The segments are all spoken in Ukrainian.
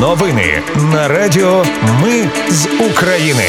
Новини на Радіо Ми з України.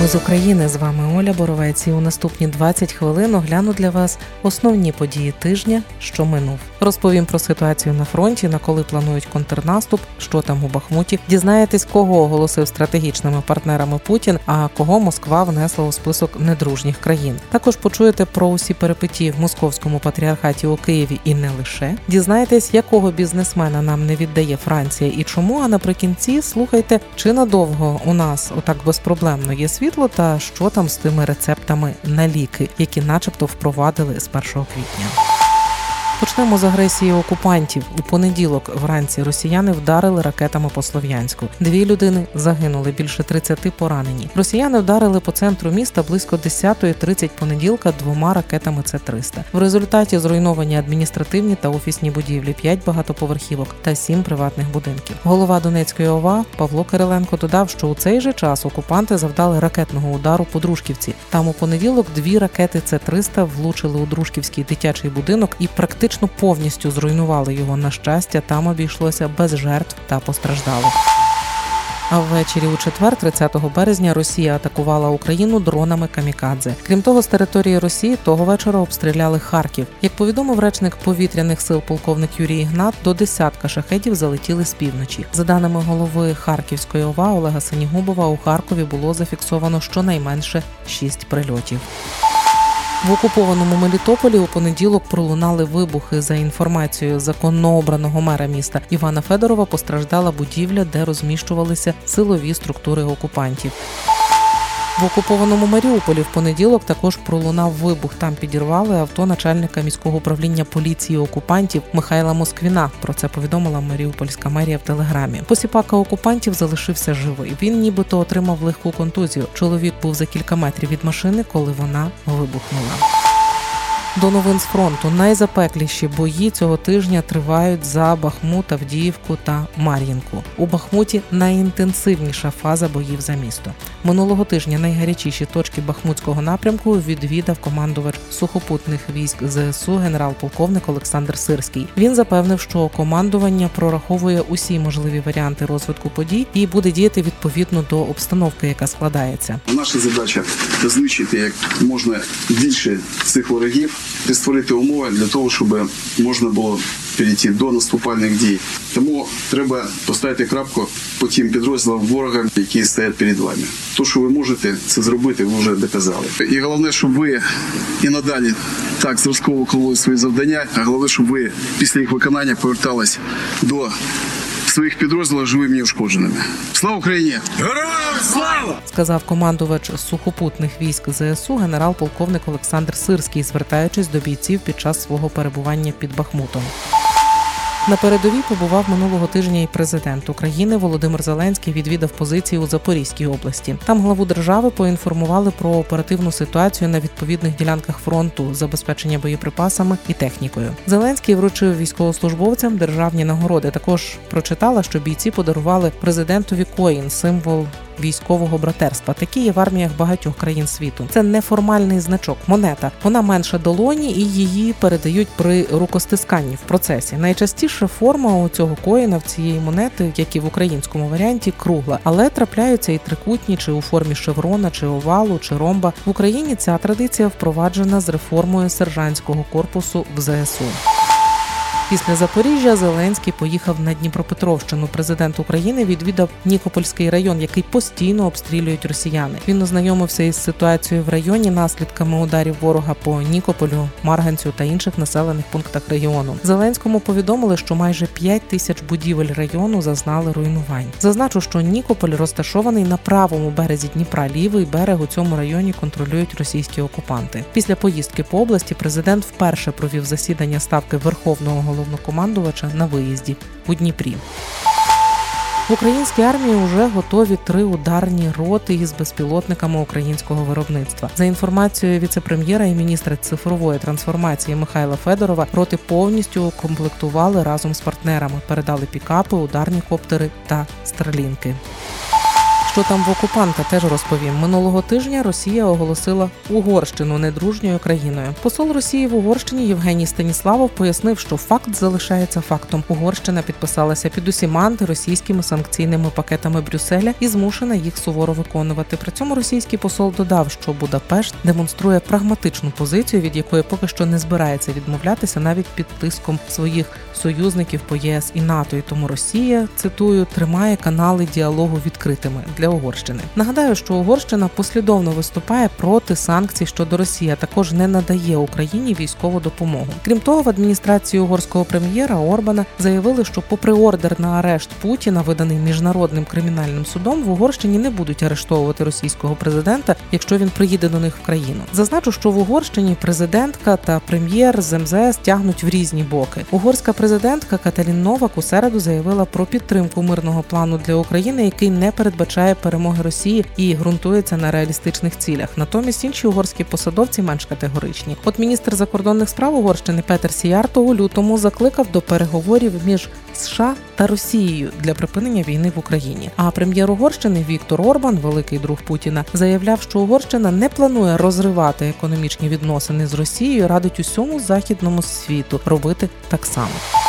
Ми з України з вами Оля Боровець і у наступні 20 хвилин огляну для вас основні події тижня, що минув. Розповім про ситуацію на фронті, на коли планують контрнаступ, що там у Бахмуті. Дізнаєтесь, кого оголосив стратегічними партнерами Путін, а кого Москва внесла у список недружніх країн. Також почуєте про усі перипетії в московському патріархаті у Києві і не лише. Дізнаєтесь, якого бізнесмена нам не віддає Франція і чому. А наприкінці слухайте, чи надовго у нас отак безпроблемно є світло, та що там з тими рецептами на ліки, які, начебто, впровадили з 1 квітня. Почнемо з агресії окупантів. У понеділок вранці росіяни вдарили ракетами по Слов'янську. Дві людини загинули, більше 30 поранені. Росіяни вдарили по центру міста близько 10.30 понеділка двома ракетами С-300. В результаті зруйновані адміністративні та офісні будівлі, 5 багатоповерхівок та 7 приватних будинків. Голова Донецької ОВА Павло Кириленко додав, що у цей же час окупанти завдали ракетного удару по Дружківці. Там у понеділок дві ракети С-300 влучили у Дружківський дитячий будинок і практично практично повністю зруйнували його. На щастя, там обійшлося без жертв та постраждалих. А ввечері у четвер, 30 березня, Росія атакувала Україну дронами камікадзе. Крім того, з території Росії того вечора обстріляли Харків. Як повідомив речник повітряних сил полковник Юрій Ігнат, до десятка шахетів залетіли з півночі. За даними голови Харківської ОВА Олега Сенігубова, у Харкові було зафіксовано щонайменше шість прильотів. В окупованому Мелітополі у понеділок пролунали вибухи. За інформацією законно обраного мера міста Івана Федорова постраждала будівля, де розміщувалися силові структури окупантів. В окупованому Маріуполі в понеділок також пролунав вибух. Там підірвали авто начальника міського управління поліції окупантів Михайла Москвіна. Про це повідомила Маріупольська мерія в телеграмі. Посіпака окупантів залишився живий. Він нібито отримав легку контузію. Чоловік був за кілька метрів від машини, коли вона вибухнула. До новин з фронту найзапекліші бої цього тижня тривають за Бахмут, Авдіївку та Мар'їнку. У Бахмуті найінтенсивніша фаза боїв за місто. Минулого тижня найгарячіші точки Бахмутського напрямку відвідав командувач сухопутних військ ЗСУ генерал-полковник Олександр Сирський. Він запевнив, що командування прораховує усі можливі варіанти розвитку подій і буде діяти відповідно до обстановки, яка складається. Наша задача знищити як можна більше цих ворогів і створити умови для того, щоб можна було перейти до наступальних дій. Тому треба поставити крапку по тим підрозділам ворога, які стоять перед вами. То, що ви можете це зробити, ви вже доказали. І головне, щоб ви і надалі так зразково виконували свої завдання. А головне, щоб ви після їх виконання повертались до своїх підрозділів живими і ушкодженими. Слава Україні! Героям слава! сказав командувач сухопутних військ ЗСУ генерал-полковник Олександр Сирський, звертаючись до бійців під час свого перебування під Бахмутом. На передовій побував минулого тижня і президент України Володимир Зеленський відвідав позиції у Запорізькій області. Там главу держави поінформували про оперативну ситуацію на відповідних ділянках фронту, забезпечення боєприпасами і технікою. Зеленський вручив військовослужбовцям державні нагороди. Також прочитала, що бійці подарували президентові коїн, символ військового братерства. Такі є в арміях багатьох країн світу. Це неформальний значок, монета. Вона менша долоні і її передають при рукостисканні в процесі. Найчастіше форма у цього коїна в цієї монети, як і в українському варіанті, кругла, але трапляються і трикутні, чи у формі шеврона, чи овалу, чи ромба. В Україні ця традиція впроваджена з реформою сержантського корпусу в ЗСУ. Після Запоріжжя Зеленський поїхав на Дніпропетровщину. Президент України відвідав Нікопольський район, який постійно обстрілюють росіяни. Він ознайомився із ситуацією в районі, наслідками ударів ворога по Нікополю, Марганцю та інших населених пунктах регіону. Зеленському повідомили, що майже 5 тисяч будівель району зазнали руйнувань. Зазначу, що Нікополь розташований на правому березі Дніпра. Лівий берег у цьому районі контролюють російські окупанти. Після поїздки по області президент вперше провів засідання ставки Верховного головнокомандувача на виїзді у Дніпрі. В українській армії вже готові три ударні роти із безпілотниками українського виробництва. За інформацією віцепрем'єра і міністра цифрової трансформації Михайла Федорова, роти повністю комплектували разом з партнерами, передали пікапи, ударні коптери та старлінки. Що там в окупанта, теж розповім. Минулого тижня Росія оголосила Угорщину недружньою країною. Посол Росії в Угорщині Євгеній Станіславов пояснив, що факт залишається фактом. Угорщина підписалася під усіма антиросійськими санкційними пакетами Брюсселя і змушена їх суворо виконувати. При цьому російський посол додав, що Будапешт демонструє прагматичну позицію, від якої поки що не збирається відмовлятися навіть під тиском своїх союзників по ЄС і НАТО. І тому Росія цитую тримає канали діалогу відкритими для Угорщини. Нагадаю, що Угорщина послідовно виступає проти санкцій щодо Росії, а також не надає Україні військову допомогу. Крім того, в адміністрації угорського прем'єра Орбана заявили, що, попри ордер на арешт Путіна, виданий міжнародним кримінальним судом, в Угорщині не будуть арештовувати російського президента, якщо він приїде до них в країну. Зазначу, що в Угорщині президентка та прем'єр з МЗС тягнуть в різні боки. Угорська президентка Каталін Новак у середу заявила про підтримку мирного плану для України, який не передбачає перемоги Росії і ґрунтується на реалістичних цілях. Натомість інші угорські посадовці менш категоричні. От міністр закордонних справ Угорщини Петер Сіярто у лютому закликав до переговорів між США та Росією для припинення війни в Україні. А прем'єр Угорщини Віктор Орбан, великий друг Путіна, заявляв, що Угорщина не планує розривати економічні відносини з Росією, радить усьому західному світу робити так само.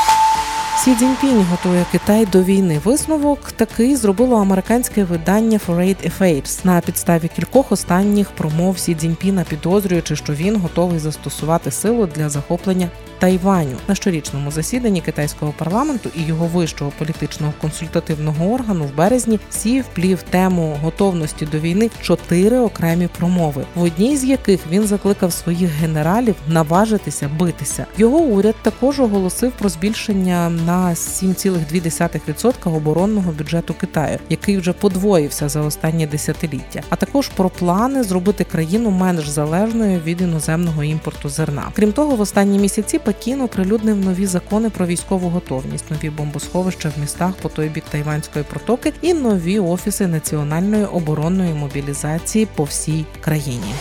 Сі Цзіньпінь готує Китай до війни. Висновок такий зробило американське видання Foreign Affairs на підставі кількох останніх промов Сі Цзіньпіна, підозрюючи, що він готовий застосувати силу для захоплення Тайваню на щорічному засіданні китайського парламенту і його вищого політичного консультативного органу в березні Сі вплів тему готовності до війни чотири окремі промови, в одній з яких він закликав своїх генералів наважитися битися. Його уряд також оголосив про збільшення на 7,2% оборонного бюджету Китаю, який вже подвоївся за останні десятиліття, а також про плани зробити країну менш залежною від іноземного імпорту зерна. Крім того, в останні місяці Пекін оприлюднив нові закони про військову готовність, нові бомбосховища в містах по той бік Тайванської протоки і нові офіси національної оборонної мобілізації по всій країні.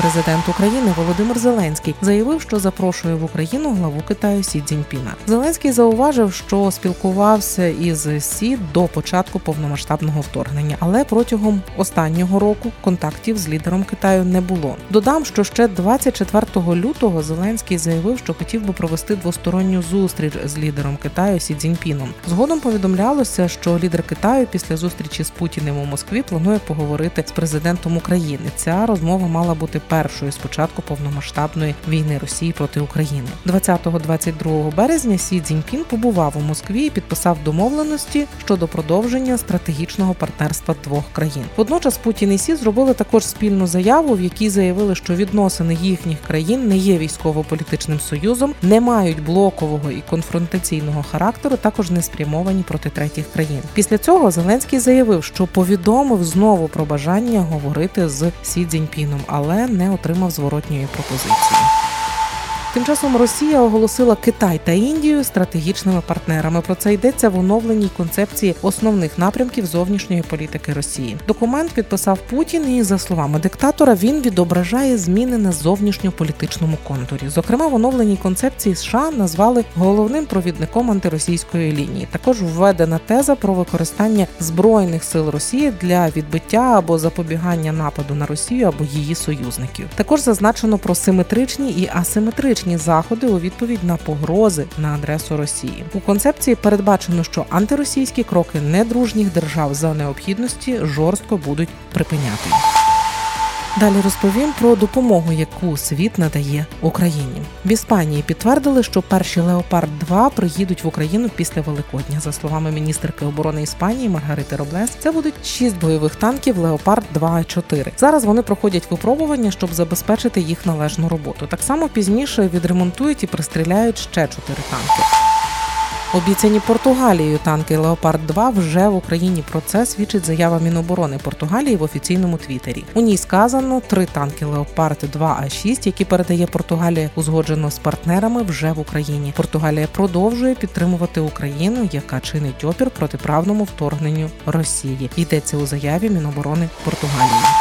Президент України Володимир Зеленський заявив, що запрошує в Україну главу Китаю Сі Цзіньпіна. Зеленський зауважив, що спілкувався із Сі до початку повномасштабного вторгнення, але протягом останнього року контактів з лідером Китаю не було. Додам, що ще 24 лютого Зеленський заявив, що хотів би провести двосторонню зустріч з лідером Китаю Сі Цзіньпіном. Згодом повідомлялося, що лідер Китаю після зустрічі з Путіним у Москві планує поговорити з президентом України. Ця розмова мала бути першою з початку повномасштабної війни Росії проти України. 20-22 березня Сі Цзіньпін побував у Москві і підписав домовленості щодо продовження стратегічного партнерства двох країн. Водночас Путін і Сі зробили також спільну заяву, в якій заявили, що відносини їхніх країн не є військово-політичним союзом, не мають блокового і конфронтаційного характеру, також не спрямовані проти третіх країн. Після цього Зеленський заявив, що повідомив знову про бажання говорити з Сі Цзіньпіном, але не отримав зворотньої пропозиції. Тим часом Росія оголосила Китай та Індію стратегічними партнерами. Про це йдеться в оновленій концепції основних напрямків зовнішньої політики Росії. Документ підписав Путін, і за словами диктатора, він відображає зміни на зовнішньополітичному контурі. Зокрема, в оновленій концепції США назвали головним провідником антиросійської лінії. Також введена теза про використання збройних сил Росії для відбиття або запобігання нападу на Росію або її союзників. Також зазначено про симетричні і асиметричні заходи у відповідь на погрози на адресу Росії. У концепції передбачено, що антиросійські кроки недружніх держав за необхідності жорстко будуть припиняти. Далі розповім про допомогу, яку світ надає Україні. В Іспанії підтвердили, що перші Леопард 2 приїдуть в Україну після Великодня. За словами міністерки оборони Іспанії Маргарити Роблес, це будуть шість бойових танків Леопард 2 4 Зараз вони проходять випробування, щоб забезпечити їх належну роботу. Так само пізніше відремонтують і пристріляють ще чотири танки. Обіцяні Португалією танки Леопард 2 вже в Україні. Про це свідчить заява Міноборони Португалії в офіційному твіттері. У ній сказано три танки Леопард 2 а 6 які передає Португалія, узгоджено з партнерами вже в Україні. Португалія продовжує підтримувати Україну, яка чинить опір протиправному вторгненню Росії. Йдеться у заяві Міноборони Португалії.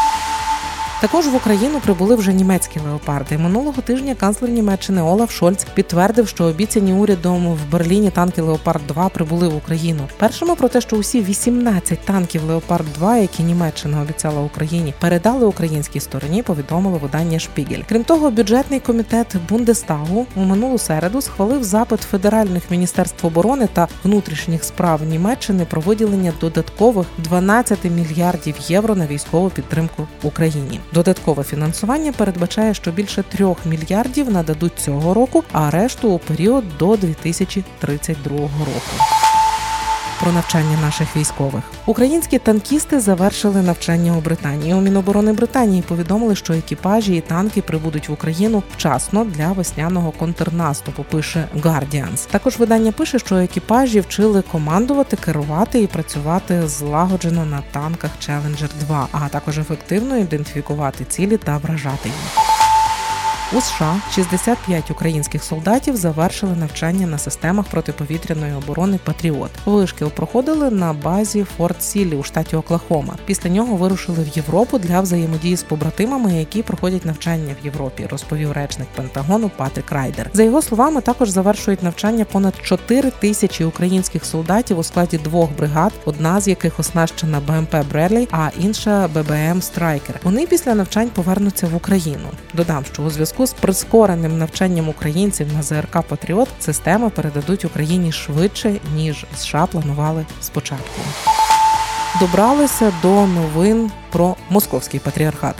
Також в Україну прибули вже німецькі леопарди. Минулого тижня канцлер Німеччини Олаф Шольц підтвердив, що обіцяні урядом в Берліні танки Леопард 2 прибули в Україну. Першими про те, що усі 18 танків Леопард 2, які Німеччина обіцяла Україні, передали українській стороні. Повідомило видання Шпігель. Крім того, бюджетний комітет Бундестагу у минулу середу схвалив запит федеральних міністерств оборони та внутрішніх справ Німеччини про виділення додаткових 12 мільярдів євро на військову підтримку Україні. Додаткове фінансування передбачає, що більше трьох мільярдів нададуть цього року, а решту у період до 2032 року. Про навчання наших військових українські танкісти завершили навчання у Британії. У Міноборони Британії повідомили, що екіпажі і танки прибудуть в Україну вчасно для весняного контрнаступу. Пише Guardians. Також видання пише, що екіпажі вчили командувати, керувати і працювати злагоджено на танках Challenger 2, а також ефективно ідентифікувати цілі та вражати їх. У США 65 українських солдатів завершили навчання на системах протиповітряної оборони Патріот. Вишкіл проходили на базі Форт Сілі у штаті Оклахома. Після нього вирушили в Європу для взаємодії з побратимами, які проходять навчання в Європі, розповів речник Пентагону Патрік Райдер. За його словами, також завершують навчання понад 4 тисячі українських солдатів у складі двох бригад, одна з яких оснащена БМП Бредлі, а інша ББМ Страйкер. Вони після навчань повернуться в Україну. Додам, що у зв'язку з прискореним навчанням українців на ЗРК Патріот системи передадуть Україні швидше ніж США планували спочатку. Добралися до новин про московський патріархат.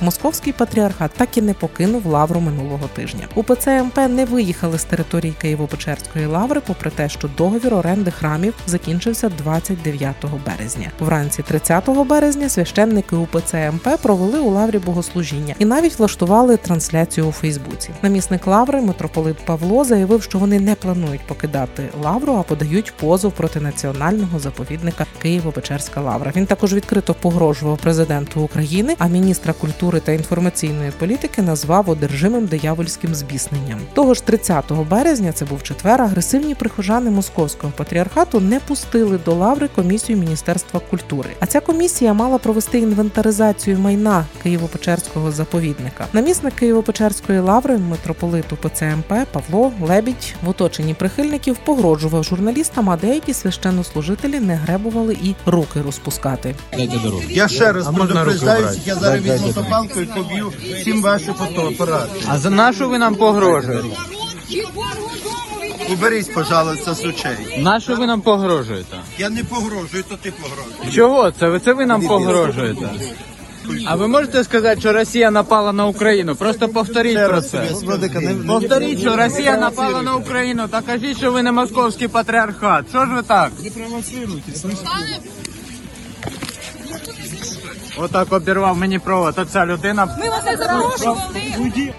Московський патріархат так і не покинув лавру минулого тижня. УПЦ МП не виїхали з території Києво-Печерської лаври, попри те, що договір оренди храмів закінчився 29 березня. Вранці 30 березня священники УПЦ МП провели у лаврі богослужіння і навіть влаштували трансляцію у Фейсбуці. Намісник лаври митрополит Павло заявив, що вони не планують покидати лавру, а подають позов проти національного заповідника Києво-Печерська лавра. Він також відкрито погрожував президенту України, а міністра культури та інформаційної політики назвав одержимим диявольським збісненням. Того ж 30 березня, це був четвер, агресивні прихожани московського патріархату не пустили до лаври комісію Міністерства культури. А ця комісія мала провести інвентаризацію майна Києво-Печерського заповідника. Намісник Києво-Печерської лаври, митрополиту ПЦМП Павло Лебідь в оточенні прихильників погрожував журналістам, а деякі священнослужителі не гребували і руки розпускати. Я ще раз я зараз візьму дай. Топалку і поб'ю всім ваші фотоапарати. А за нашу ви нам погрожуєте? Уберіть, пожалуйста, з очей. Нашу ви нам погрожуєте? Я не погрожую, то ти погрожуєш. Чого це? Ви це ви нам погрожуєте? А ви можете сказати, що Росія напала на Україну? Просто повторіть про це. не, не Повторіть, що Росія напала на Україну, та кажіть, що ви не московський патріархат. Що ж ви так? Отак обірвав мені провод. Оця людина.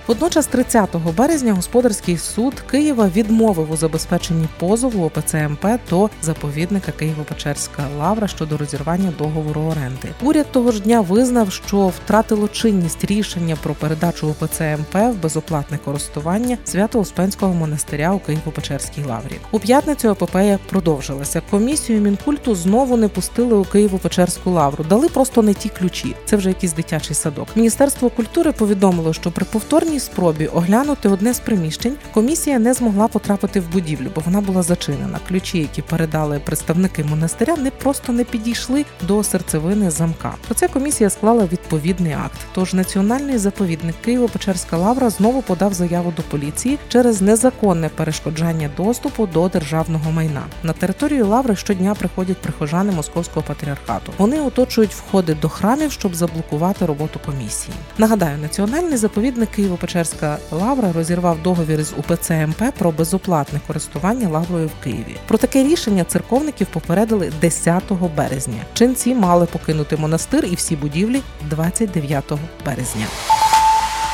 Водночас, 30 березня, господарський суд Києва відмовив у забезпеченні позову ОПЦ МП до заповідника Києво-Печерська лавра щодо розірвання договору оренди. Уряд того ж дня визнав, що втратило чинність рішення про передачу ОПЦ МП в безоплатне користування Свято-Успенського монастиря у Києво-Печерській лаврі. У п'ятницю епопея продовжилася. Комісію мінкульту знову не пустили у Києво-Печерську лавру. Дали просто не ті ключі. Це вже якийсь дитячий садок. Міністерство культури повідомило, що при повторній спробі оглянути одне з приміщень комісія не змогла потрапити в будівлю, бо вона була зачинена. Ключі, які передали представники монастиря, не просто не підійшли до серцевини замка. Про це комісія склала відповідний акт. Тож національний заповідник Києво-Печерська лавра знову подав заяву до поліції через незаконне перешкоджання доступу до державного майна. На територію лаври щодня приходять прихожани московського патріархату. Вони оточують входи до храмів, щоб заблокувати роботу комісії. Нагадаю, національний заповідник Києво-Печерська лавра розірвав договір з УПЦ МП про безоплатне користування лаврою в Києві. Про таке рішення церковників попередили 10 березня. Чинці мали покинути монастир і всі будівлі 29 березня.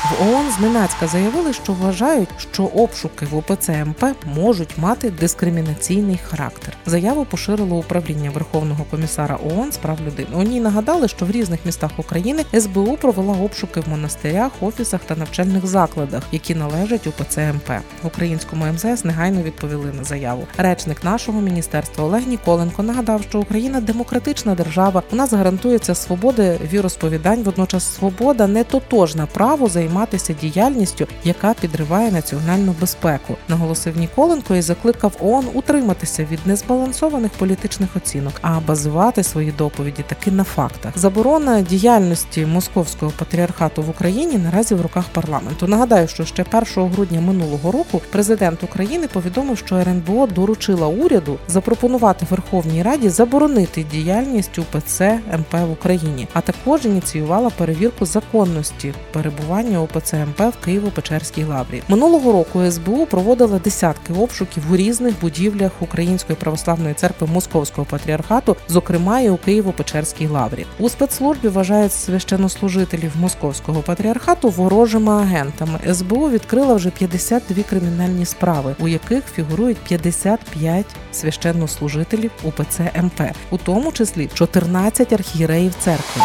В ООН зненацька заявили, що вважають, що обшуки в УПЦ МП можуть мати дискримінаційний характер. Заяву поширило управління Верховного комісара ООН з прав людини. У ній нагадали, що в різних містах України СБУ провела обшуки в монастирях, офісах та навчальних закладах, які належать УПЦ МП. В українському МЗС негайно відповіли на заяву. Речник нашого міністерства Олег Ніколенко нагадав, що Україна демократична держава. У нас гарантується свобода віросповідань. Водночас свобода не тотожна право займатися діяльністю, яка підриває національну безпеку. Наголосив Ніколенко і закликав ООН утриматися від незбалансованих політичних оцінок, а базувати свої доповіді таки на фактах. Заборона діяльності московського патріархату в Україні наразі в руках парламенту. Нагадаю, що ще 1 грудня минулого року президент України повідомив, що РНБО доручила уряду запропонувати Верховній Раді заборонити діяльність УПЦ МП в Україні, а також ініціювала перевірку законності перебування УПЦ МП в Києво-Печерській лаврі. Минулого року СБУ проводила десятки обшуків у різних будівлях Української православної церкви Московського патріархату, зокрема і у Києво-Печерській лаврі. У спецслужбі вважають священнослужителів Московського патріархату ворожими агентами. СБУ відкрила вже 52 кримінальні справи, у яких фігурують 55 священнослужителів УПЦ МП, у тому числі 14 архієреїв церкви.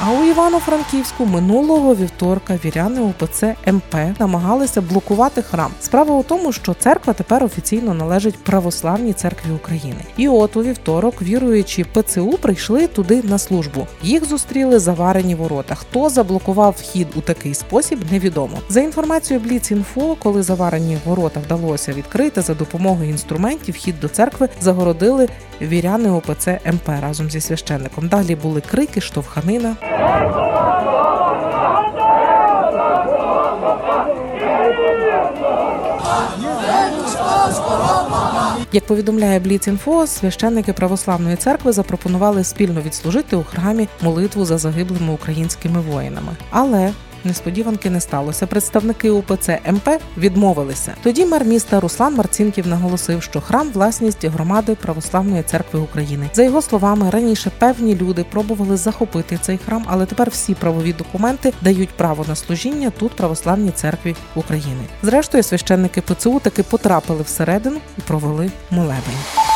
А у Івано-Франківську минулого вівторка віряни УПЦ МП намагалися блокувати храм. Справа у тому, що церква тепер офіційно належить православній церкві України. І от у вівторок віруючі ПЦУ прийшли туди на службу. Їх зустріли заварені ворота. Хто заблокував вхід у такий спосіб, невідомо. За інформацією Бліц.Інфо, коли заварені ворота вдалося відкрити за допомогою інструментів, вхід до церкви загородили віряни УПЦ МП разом зі священником. Далі були крики, штовханина. Як повідомляє Бліц.Інфо, священники православної церкви запропонували спільно відслужити у храмі молитву за загиблими українськими воїнами. Але Несподіванки не сталося. Представники УПЦ МП відмовилися. Тоді мер міста Руслан Марцінків наголосив, що храм власність громади Православної церкви України. За його словами, раніше певні люди пробували захопити цей храм, але тепер всі правові документи дають право на служіння тут православній церкві України. Зрештою, священники ПЦУ таки потрапили всередину і провели молебень.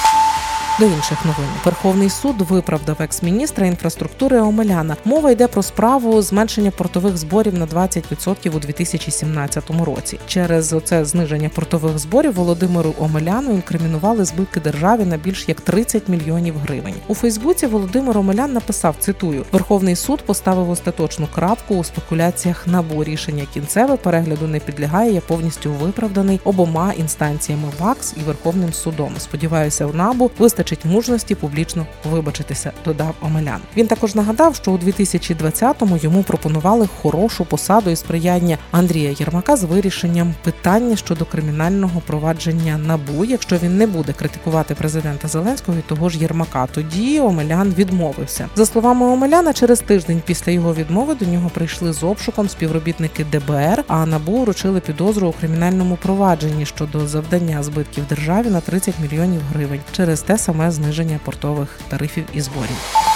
До інших новин Верховний суд виправдав екс-міністра інфраструктури Омеляна. Мова йде про справу зменшення портових зборів на 20% у 2017 році. Через оце зниження портових зборів Володимиру Омеляну інкримінували збитки державі на більш як 30 мільйонів гривень. У Фейсбуці Володимир Омелян написав: цитую: Верховний суд поставив остаточну крапку у спекуляціях набу. Рішення кінцеве перегляду не підлягає. Я повністю виправданий обома інстанціями ВАКС і Верховним судом. Сподіваюся, в набу вистачить мужності публічно вибачитися, додав Омелян. Він також нагадав, що у 2020-му йому пропонували хорошу посаду і сприяння Андрія Єрмака з вирішенням питання щодо кримінального провадження набу, якщо він не буде критикувати президента Зеленського і того ж Єрмака. Тоді Омелян відмовився. За словами Омеляна, через тиждень після його відмови до нього прийшли з обшуком співробітники ДБР, а набу вручили підозру у кримінальному провадженні щодо завдання збитків державі на 30 мільйонів гривень через те саме зниження портових тарифів і зборів.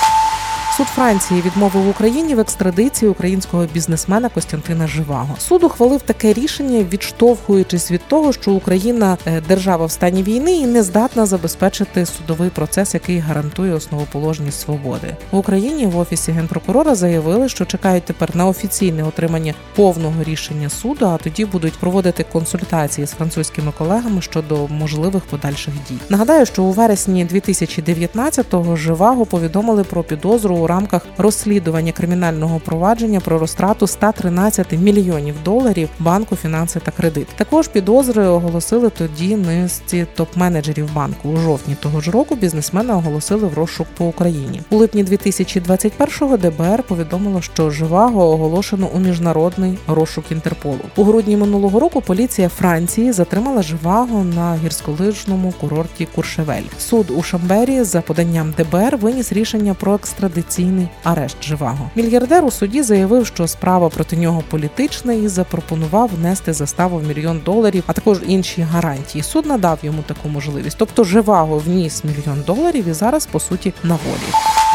Суд Франції відмовив Україні в екстрадиції українського бізнесмена Костянтина Живаго. Суд ухвалив таке рішення, відштовхуючись від того, що Україна е, держава в стані війни і не здатна забезпечити судовий процес, який гарантує основоположність свободи. В Україні в офісі генпрокурора заявили, що чекають тепер на офіційне отримання повного рішення суду, а тоді будуть проводити консультації з французькими колегами щодо можливих подальших дій. Нагадаю, що у вересні 2019-го Живаго повідомили про підозру у рамках розслідування кримінального провадження про розтрату 113 мільйонів доларів банку фінанси та кредит. Також підозри оголосили тоді низці топ-менеджерів банку. У жовтні того ж року бізнесмена оголосили в розшук по Україні. У липні 2021-го ДБР повідомило, що Живаго оголошено у міжнародний розшук Інтерполу. У грудні минулого року поліція Франції затримала Живаго на гірськолижному курорті Куршевель. Суд у Шамбері за поданням ДБР виніс рішення про екстрадиційний арешт Живаго. Мільярдер у суді заявив, що справа проти нього політична і запропонував внести заставу в мільйон доларів, а також інші гарантії. Суд надав йому таку можливість. Тобто Живаго вніс мільйон доларів і зараз по суті на волі.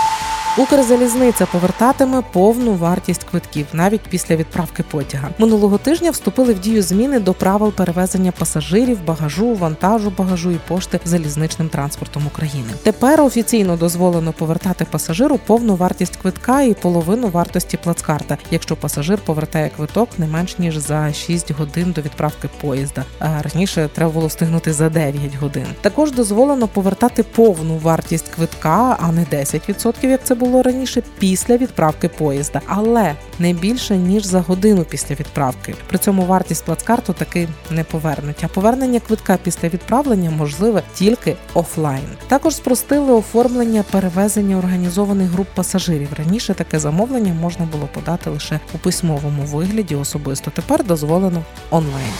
Укрзалізниця повертатиме повну вартість квитків навіть після відправки потяга. Минулого тижня вступили в дію зміни до правил перевезення пасажирів, багажу, вантажу, багажу і пошти залізничним транспортом України. Тепер офіційно дозволено повертати пасажиру повну вартість квитка і половину вартості плацкарта, якщо пасажир повертає квиток не менш ніж за 6 годин до відправки поїзда. А раніше треба було встигнути за 9 годин. Також дозволено повертати повну вартість квитка, а не 10%, як це було раніше, після відправки поїзда, але не більше ніж за годину після відправки. При цьому вартість плацкарту таки не повернуть. А повернення квитка після відправлення можливе тільки офлайн. Також спростили оформлення перевезення організованих груп пасажирів. Раніше таке замовлення можна було подати лише у письмовому вигляді особисто. Тепер дозволено онлайн.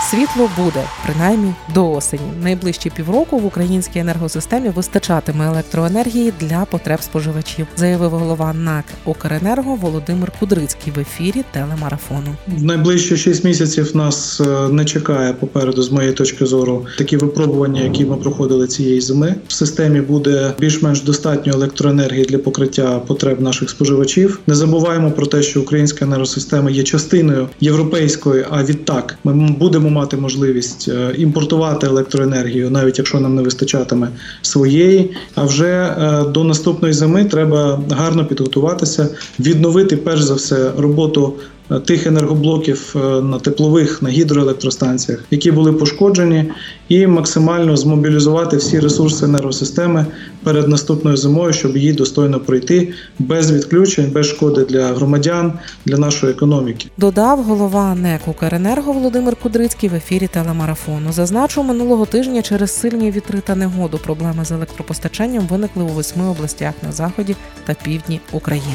Світло буде принаймні до осені. Найближчі півроку в українській енергосистемі вистачатиме електроенергії для потреб споживачів, заявив голова НАК «Укренерго» Володимир Кудрицький в ефірі телемарафону. В найближчі 6 місяців нас е, не чекає попереду, з моєї точки зору, такі випробування, які ми проходили цієї зими. В системі буде більш-менш достатньо електроенергії для покриття потреб наших споживачів. Не забуваємо про те, що українська енергосистема є частиною європейської. А відтак ми м- будемо мати можливість е, імпортувати електроенергію, навіть якщо нам не вистачатиме своєї. А вже е, до наступної зими треба гарно підготуватися, відновити перш за все роботу тих енергоблоків е, на теплових на гідроелектростанціях, які були пошкоджені, і максимально змобілізувати всі ресурси енергосистеми перед наступною зимою, щоб її достойно пройти без відключень, без шкоди для громадян, для нашої економіки. Додав голова НЕК «Укренерго» Володимир Кудрицький в ефірі телемарафону. Зазначу, минулого тижня через сильні вітри та негоду проблеми з електропостачанням виникли у восьми областях на заході та півдні України.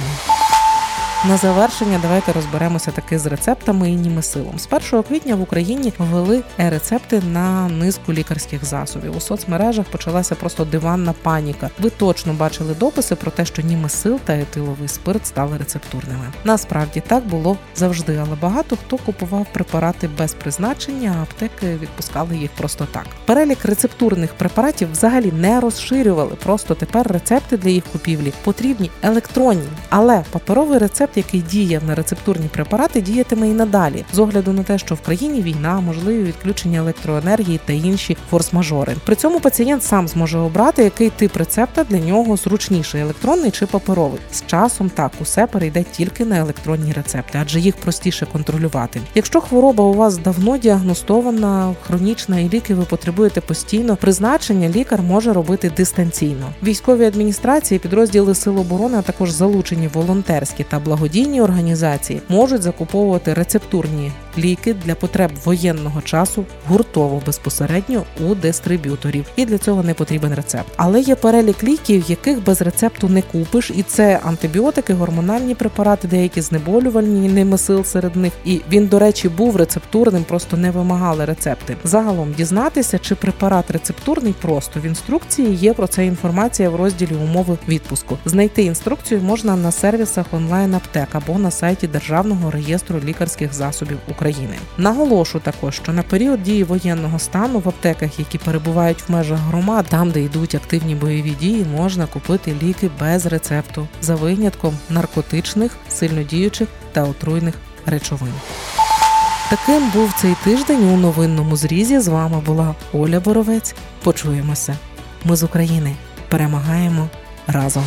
На завершення давайте розберемося таки з рецептами і німесилом. З 1 квітня в Україні ввели е-рецепти на низку лікарських засобів. У соцмережах почалася просто диванна паніка. Ви точно бачили дописи про те, що німесил та етиловий спирт стали рецептурними. Насправді так було завжди, але багато хто купував препарати без призначення, а аптеки відпускали їх просто так. Перелік рецептурних препаратів взагалі не розширювали. Просто тепер рецепти для їх купівлі потрібні електронні, але паперовий рецепт, який діяв на рецептурні препарати, діятиме і надалі, з огляду на те, що в країні війна, можливі відключення електроенергії та інші форс-мажори. При цьому пацієнт сам зможе обрати, який тип рецепта для нього зручніший електронний чи паперовий. З часом так усе перейде тільки на електронні рецепти, адже їх простіше контролювати. Якщо хвороба у вас давно діагностована, хронічна і ліки ви потребуєте постійно, призначення лікар може робити дистанційно. Військові адміністрації, підрозділи Сил оборони, а також залучені волонтерські та благодійні організації можуть закуповувати рецептурні ліки для потреб воєнного часу гуртово безпосередньо у дистриб'юторів, і для цього не потрібен рецепт. Але є перелік ліків, яких без рецепту не купиш, і це антибіотики, гормональні препарати, деякі знеболювальні ними сил серед них. І він, до речі, був рецептурним, просто не вимагали рецепти. Загалом дізнатися, чи препарат рецептурний просто в інструкції є про це інформація в розділі умови відпуску. Знайти інструкцію можна на сервісах онлайн аптек або на сайті Державного реєстру лікарських засобів України. Наголошу також, що на період дії воєнного стану в аптеках, які перебувають в межах громад, там де йдуть активні бойові дії, можна купити ліки без рецепту за винятком наркотичних, сильнодіючих та отруйних речовин. Таким був цей тиждень у новинному зрізі. З вами була Оля Боровець. Почуємося. Ми з України перемагаємо разом.